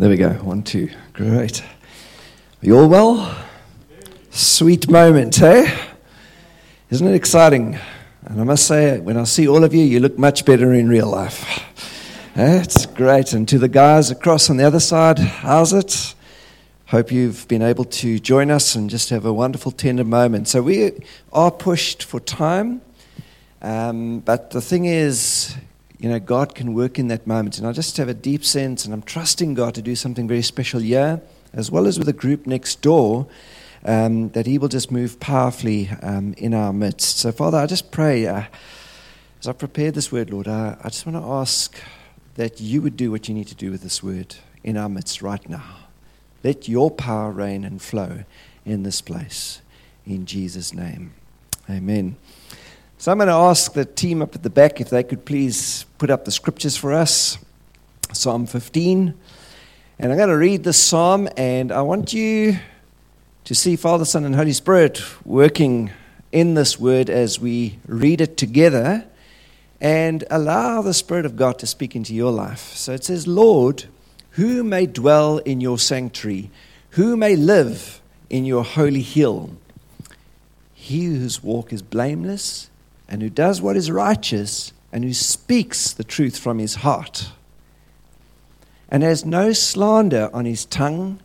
There we go. One, two. Great. Are you all well? Sweet moment, eh? Isn't it exciting? And I must say, when I see all of you, you look much better in real life. Eh? It's great. And to the guys across on the other side, how's it? Hope you've been able to join us and just have a wonderful, tender moment. So we are pushed for time. Um, but the thing is, you know, God can work in that moment. And I just have a deep sense, and I'm trusting God to do something very special here, as well as with the group next door, um, that He will just move powerfully um, in our midst. So, Father, I just pray, uh, as I prepared this word, Lord, I, I just want to ask that you would do what you need to do with this word in our midst right now. Let your power reign and flow in this place. In Jesus' name. Amen. So I'm going to ask the team up at the back if they could please put up the scriptures for us. Psalm 15. And I'm going to read this psalm, and I want you to see Father, Son, and Holy Spirit working in this word as we read it together and allow the Spirit of God to speak into your life. So it says, Lord, who may dwell in your sanctuary? Who may live in your holy hill? He whose walk is blameless and who does what is righteous and who speaks the truth from his heart and has no slander on his tongue,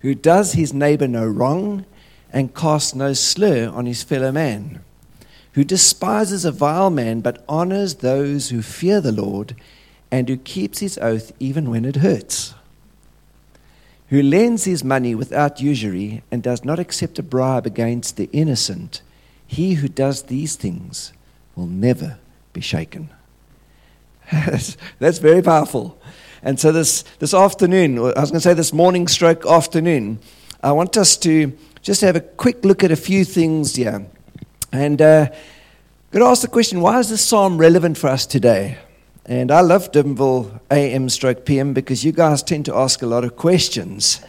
who does his neighbor no wrong and casts no slur on his fellow man, who despises a vile man but honors those who fear the Lord and who keeps his oath even when it hurts, who lends his money without usury and does not accept a bribe against the innocent. He who does these things will never be shaken. That's very powerful. And so this, this afternoon, I was going to say this morning stroke afternoon, I want us to just have a quick look at a few things here. And uh, I'm going to ask the question why is this psalm relevant for us today? And I love Durbanville AM stroke PM because you guys tend to ask a lot of questions.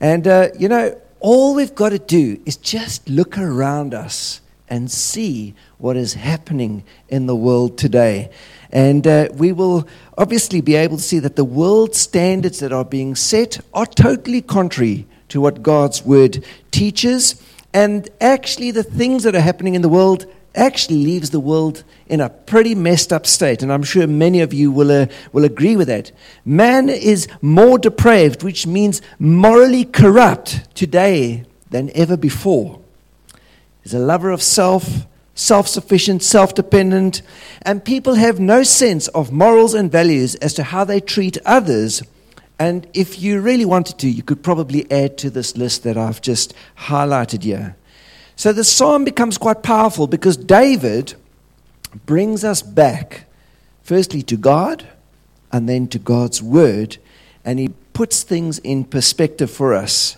And, uh, you know, all we've got to do is just look around us and see what is happening in the world today. And uh, we will obviously be able to see that the world standards that are being set are totally contrary to what God's word teaches. And actually, the things that are happening in the world actually leaves the world in a pretty messed up state. And I'm sure many of you will, uh, will agree with that. Man is more depraved, which means morally corrupt today than ever before. He's a lover of self, self sufficient, self dependent, and people have no sense of morals and values as to how they treat others. And if you really wanted to, you could probably add to this list that I've just highlighted here. So the psalm becomes quite powerful because David brings us back, firstly, to God and then to God's word, and he puts things in perspective for us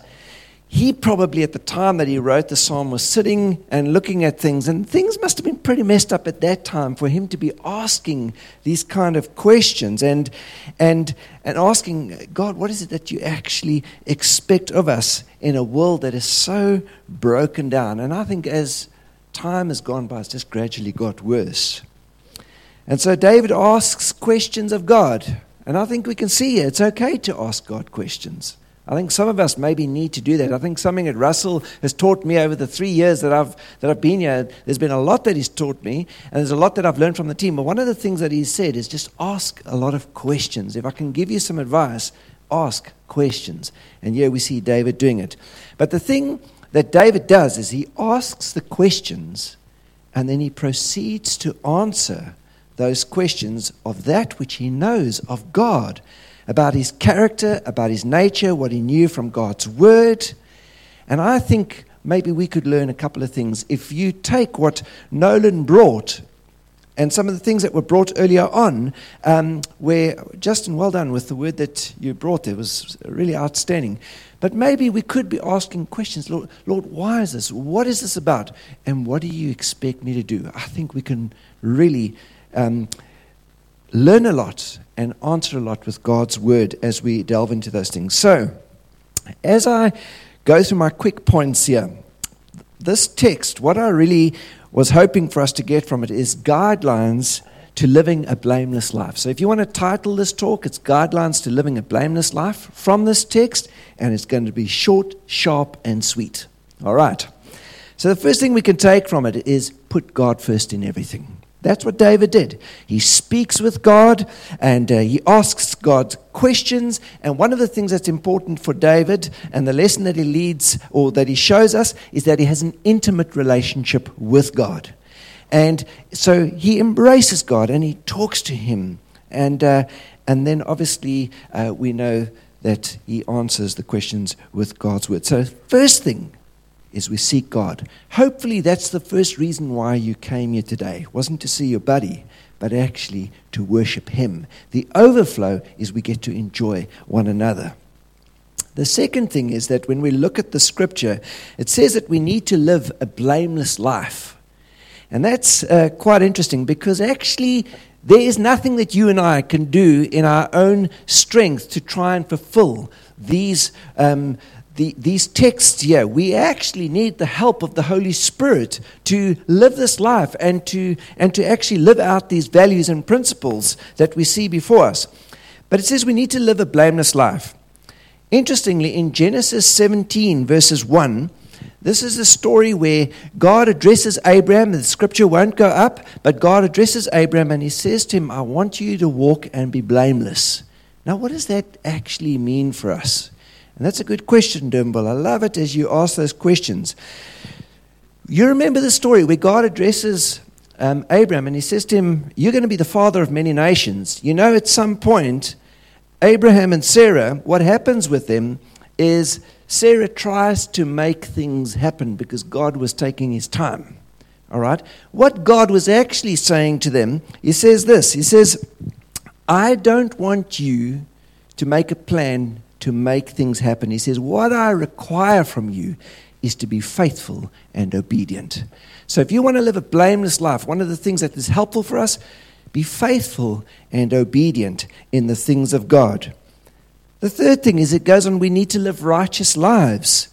he probably at the time that he wrote the psalm was sitting and looking at things and things must have been pretty messed up at that time for him to be asking these kind of questions and and and asking god what is it that you actually expect of us in a world that is so broken down? And i think as time has gone by it's just gradually got worse. And so david asks questions of god and i think we can see it's okay to ask god questions I think some of us maybe need to do that. I think something that Russell has taught me over the three years that I've, that I've been here, there's been a lot that he's taught me, and there's a lot that I've learned from the team. But one of the things that he's said is just ask a lot of questions. If I can give you some advice, ask questions. And here we see David doing it. But the thing that David does is he asks the questions, and then he proceeds to answer those questions of that which he knows of God about his character, about his nature, what he knew from God's word. And I think maybe we could learn a couple of things. If you take what Nolan brought and some of the things that were brought earlier on, um, where Justin, well done with the word that you brought there, was really outstanding. But maybe we could be asking questions Lord, Lord, why is this? What is this about? And what do you expect me to do? I think we can really um, learn a lot and answer a lot with God's word as we delve into those things. So, as I go through my quick points here, this text, what I really was hoping for us to get from it is guidelines to living a blameless life. So, if you want to title this talk, it's Guidelines to Living a Blameless Life from this text, and it's going to be short, sharp, and sweet. All right. So, the first thing we can take from it is put God first in everything. That's what David did. He speaks with God and uh, he asks God questions. And one of the things that's important for David and the lesson that he leads or that he shows us is that he has an intimate relationship with God. And so he embraces God and he talks to him. And, uh, and then obviously uh, we know that he answers the questions with God's word. So, first thing is we seek God. Hopefully, that's the first reason why you came here today. It wasn't to see your buddy, but actually to worship Him. The overflow is we get to enjoy one another. The second thing is that when we look at the scripture, it says that we need to live a blameless life. And that's uh, quite interesting because actually, there is nothing that you and I can do in our own strength to try and fulfill these. Um, the, these texts here, we actually need the help of the Holy Spirit to live this life and to, and to actually live out these values and principles that we see before us. But it says we need to live a blameless life. Interestingly, in Genesis 17, verses 1, this is a story where God addresses Abraham. The scripture won't go up, but God addresses Abraham and he says to him, I want you to walk and be blameless. Now, what does that actually mean for us? And that's a good question, Dumble. I love it as you ask those questions. You remember the story where God addresses um, Abraham and he says to him, You're going to be the father of many nations. You know, at some point, Abraham and Sarah, what happens with them is Sarah tries to make things happen because God was taking his time. All right? What God was actually saying to them, he says this He says, I don't want you to make a plan to make things happen. He says, What I require from you is to be faithful and obedient. So, if you want to live a blameless life, one of the things that is helpful for us, be faithful and obedient in the things of God. The third thing is it goes on, we need to live righteous lives.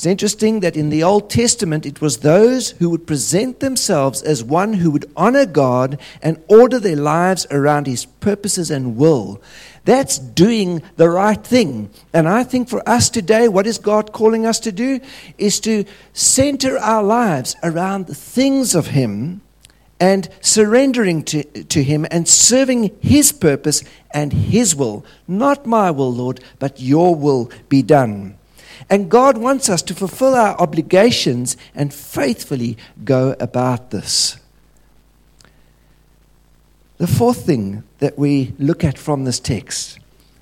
It's interesting that in the Old Testament, it was those who would present themselves as one who would honor God and order their lives around His purposes and will. That's doing the right thing. And I think for us today, what is God calling us to do? Is to center our lives around the things of Him and surrendering to, to Him and serving His purpose and His will. Not my will, Lord, but your will be done. And God wants us to fulfill our obligations and faithfully go about this. The fourth thing that we look at from this text,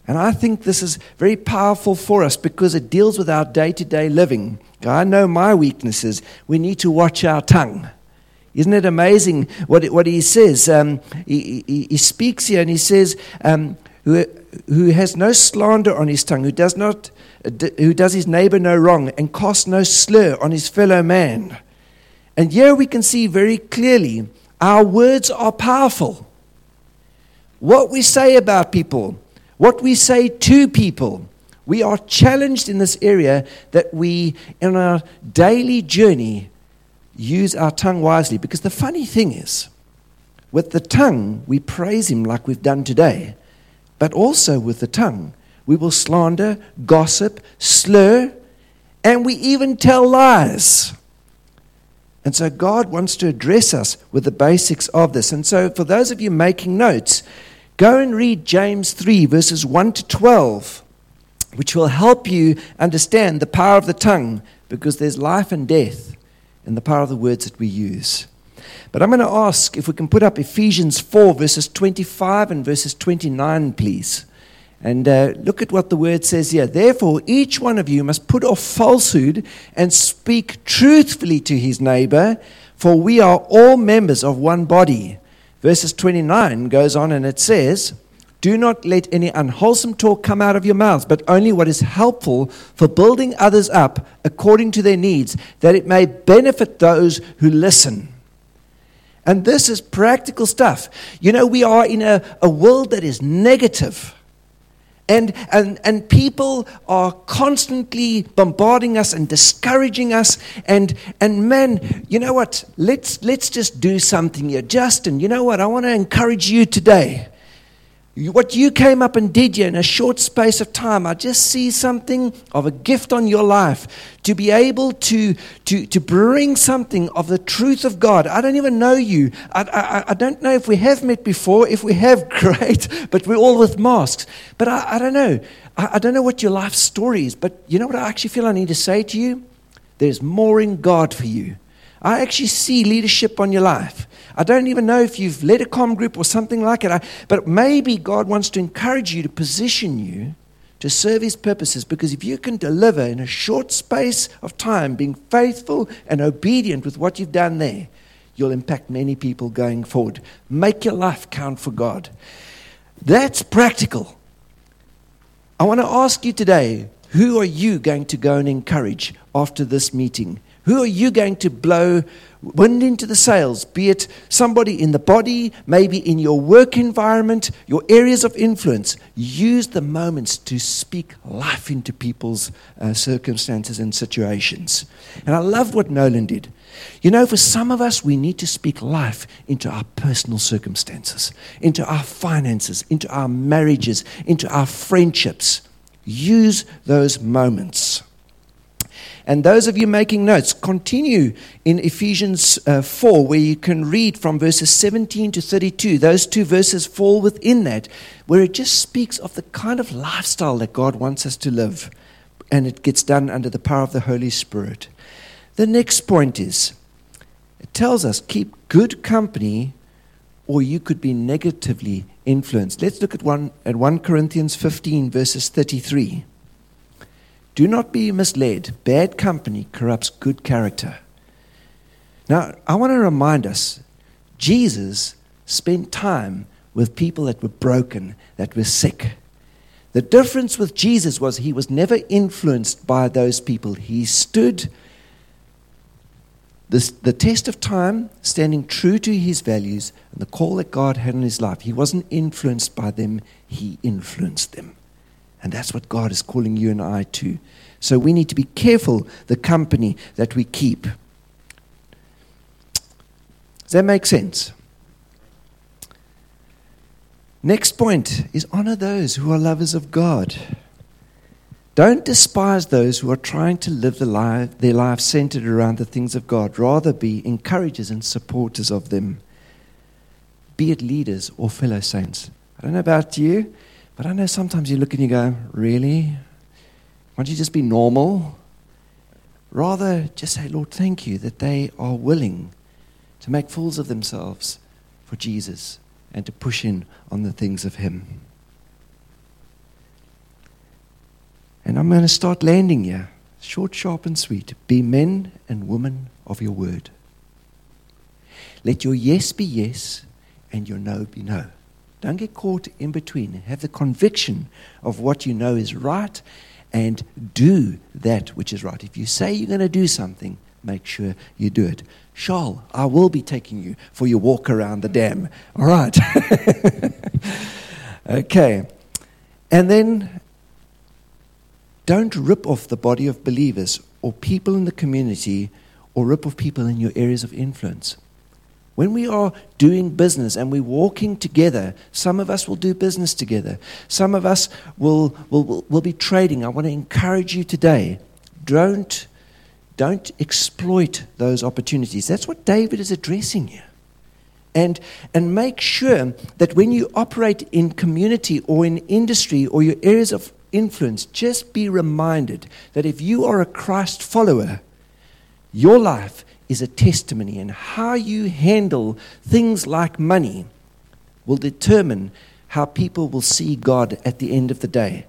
and I think this is very powerful for us because it deals with our day to day living. I know my weaknesses. We need to watch our tongue. Isn't it amazing what, what he says? Um, he, he, he, speaks here and he says, um, who, who has no slander on his tongue, who does, not, who does his neighbor no wrong, and casts no slur on his fellow man. And here we can see very clearly our words are powerful. What we say about people, what we say to people, we are challenged in this area that we, in our daily journey, use our tongue wisely. Because the funny thing is, with the tongue, we praise Him like we've done today. But also with the tongue, we will slander, gossip, slur, and we even tell lies. And so God wants to address us with the basics of this. And so, for those of you making notes, Go and read James 3, verses 1 to 12, which will help you understand the power of the tongue because there's life and death in the power of the words that we use. But I'm going to ask if we can put up Ephesians 4, verses 25 and verses 29, please. And uh, look at what the word says here. Therefore, each one of you must put off falsehood and speak truthfully to his neighbor, for we are all members of one body. Verses 29 goes on and it says, Do not let any unwholesome talk come out of your mouths, but only what is helpful for building others up according to their needs, that it may benefit those who listen. And this is practical stuff. You know, we are in a, a world that is negative. And, and, and people are constantly bombarding us and discouraging us. And, and man, you know what? Let's, let's just do something here. Justin, you know what? I want to encourage you today what you came up and did in a short space of time, I just see something of a gift on your life to be able to, to, to bring something of the truth of God. I don't even know you. I, I, I don't know if we have met before. If we have, great, but we're all with masks. But I, I don't know. I, I don't know what your life story is, but you know what I actually feel I need to say to you? There's more in God for you. I actually see leadership on your life. I don't even know if you've led a com group or something like it, but maybe God wants to encourage you to position you to serve His purposes because if you can deliver in a short space of time, being faithful and obedient with what you've done there, you'll impact many people going forward. Make your life count for God. That's practical. I want to ask you today who are you going to go and encourage after this meeting? Who are you going to blow wind into the sails? Be it somebody in the body, maybe in your work environment, your areas of influence. Use the moments to speak life into people's uh, circumstances and situations. And I love what Nolan did. You know, for some of us, we need to speak life into our personal circumstances, into our finances, into our marriages, into our friendships. Use those moments. And those of you making notes, continue in Ephesians uh, 4, where you can read from verses 17 to 32. Those two verses fall within that, where it just speaks of the kind of lifestyle that God wants us to live. And it gets done under the power of the Holy Spirit. The next point is it tells us keep good company or you could be negatively influenced. Let's look at one at 1 Corinthians 15 verses 33. Do not be misled. Bad company corrupts good character. Now, I want to remind us Jesus spent time with people that were broken, that were sick. The difference with Jesus was he was never influenced by those people. He stood this, the test of time, standing true to his values and the call that God had in his life. He wasn't influenced by them, he influenced them. And that's what God is calling you and I to. So we need to be careful the company that we keep. Does that make sense? Next point is honor those who are lovers of God. Don't despise those who are trying to live the life, their life centered around the things of God. Rather, be encouragers and supporters of them, be it leaders or fellow saints. I don't know about you, but I know sometimes you look and you go, Really? Why don't you just be normal? Rather, just say, Lord, thank you that they are willing to make fools of themselves for Jesus and to push in on the things of Him. And I'm going to start landing here. Short, sharp, and sweet. Be men and women of your word. Let your yes be yes and your no be no. Don't get caught in between. Have the conviction of what you know is right and do that which is right. If you say you're going to do something, make sure you do it. Charles, I will be taking you for your walk around the dam. All right. okay. And then don't rip off the body of believers or people in the community or rip off people in your areas of influence. When we are doing business and we're walking together, some of us will do business together. Some of us will, will, will, will be trading. I want to encourage you today don't, don't exploit those opportunities. That's what David is addressing here. And, and make sure that when you operate in community or in industry or your areas of influence, just be reminded that if you are a Christ follower, your life is a testimony, and how you handle things like money will determine how people will see God at the end of the day.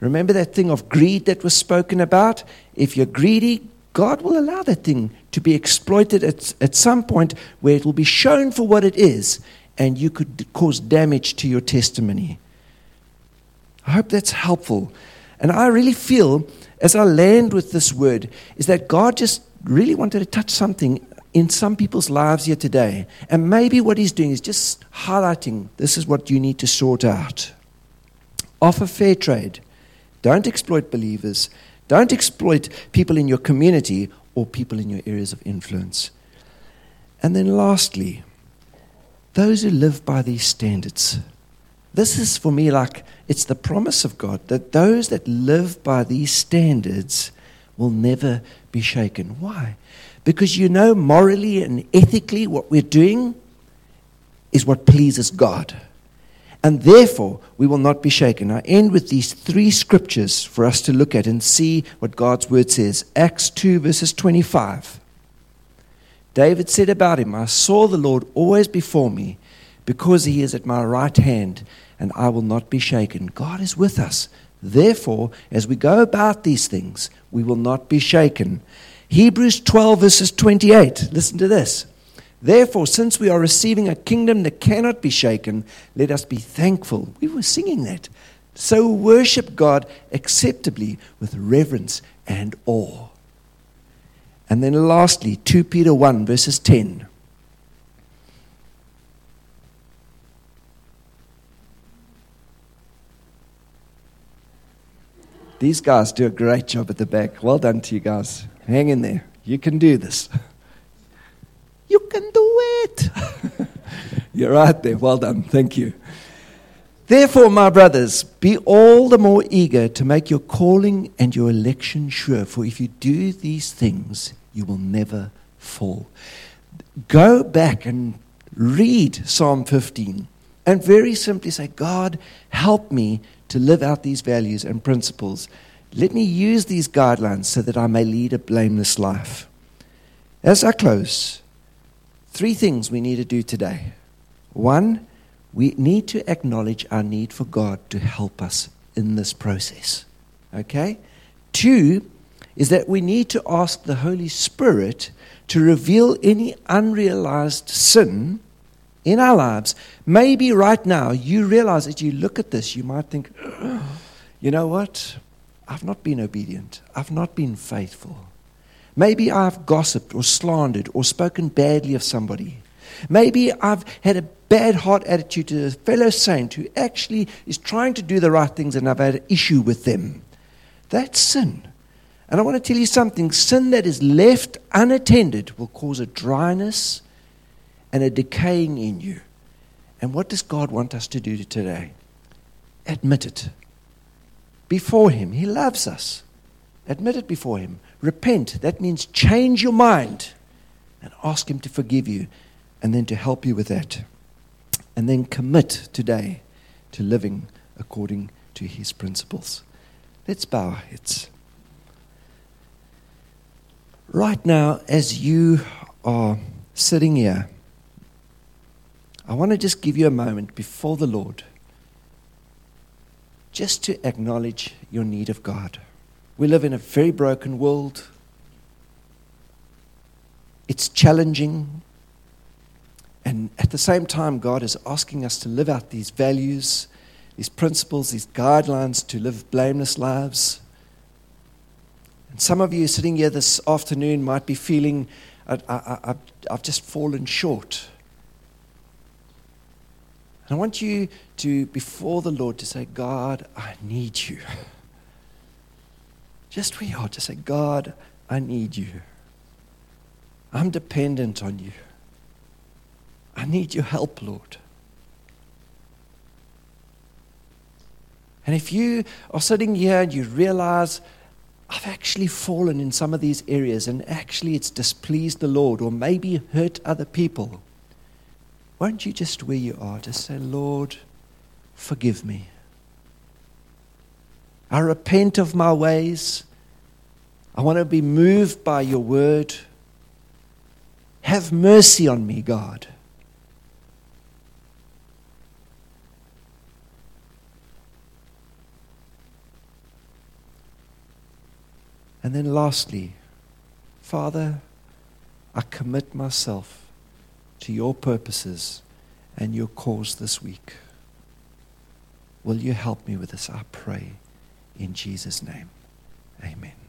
Remember that thing of greed that was spoken about? If you're greedy, God will allow that thing to be exploited at, at some point where it will be shown for what it is, and you could cause damage to your testimony. I hope that's helpful. And I really feel, as I land with this word, is that God just really wanted to touch something in some people's lives here today. And maybe what he's doing is just highlighting this is what you need to sort out. Offer fair trade. Don't exploit believers. Don't exploit people in your community or people in your areas of influence. And then, lastly, those who live by these standards. This is for me like it's the promise of God that those that live by these standards will never be shaken. Why? Because you know morally and ethically what we're doing is what pleases God. And therefore, we will not be shaken. I end with these three scriptures for us to look at and see what God's word says. Acts 2, verses 25. David said about him, I saw the Lord always before me because he is at my right hand, and I will not be shaken. God is with us. Therefore, as we go about these things, we will not be shaken. Hebrews 12, verses 28. Listen to this. Therefore, since we are receiving a kingdom that cannot be shaken, let us be thankful. We were singing that. So worship God acceptably with reverence and awe. And then lastly, 2 Peter 1, verses 10. These guys do a great job at the back. Well done to you guys. Hang in there. You can do this. You can do it. You're right there. Well done. Thank you. Therefore, my brothers, be all the more eager to make your calling and your election sure, for if you do these things, you will never fall. Go back and read Psalm 15 and very simply say, God, help me to live out these values and principles. Let me use these guidelines so that I may lead a blameless life. As I close, three things we need to do today. One, we need to acknowledge our need for God to help us in this process. Okay? Two is that we need to ask the Holy Spirit to reveal any unrealized sin in our lives. Maybe right now you realize as you look at this, you might think, you know what? I've not been obedient. I've not been faithful. Maybe I've gossiped or slandered or spoken badly of somebody. Maybe I've had a bad heart attitude to a fellow saint who actually is trying to do the right things and I've had an issue with them. That's sin. And I want to tell you something sin that is left unattended will cause a dryness and a decaying in you. And what does God want us to do today? Admit it before Him. He loves us. Admit it before Him. Repent. That means change your mind and ask Him to forgive you and then to help you with that. And then commit today to living according to His principles. Let's bow our heads. Right now, as you are sitting here, I want to just give you a moment before the Lord just to acknowledge your need of God. We live in a very broken world. It's challenging. And at the same time, God is asking us to live out these values, these principles, these guidelines to live blameless lives. And some of you sitting here this afternoon might be feeling, I, I've just fallen short. And I want you to, before the Lord, to say, God, I need you. Just where you are, to say, God, I need you. I'm dependent on you. I need your help, Lord. And if you are sitting here and you realize, I've actually fallen in some of these areas and actually it's displeased the Lord or maybe hurt other people, won't you just where you are just say, Lord, forgive me? I repent of my ways. I want to be moved by your word. Have mercy on me, God. And then lastly, Father, I commit myself to your purposes and your cause this week. Will you help me with this? I pray in Jesus' name. Amen.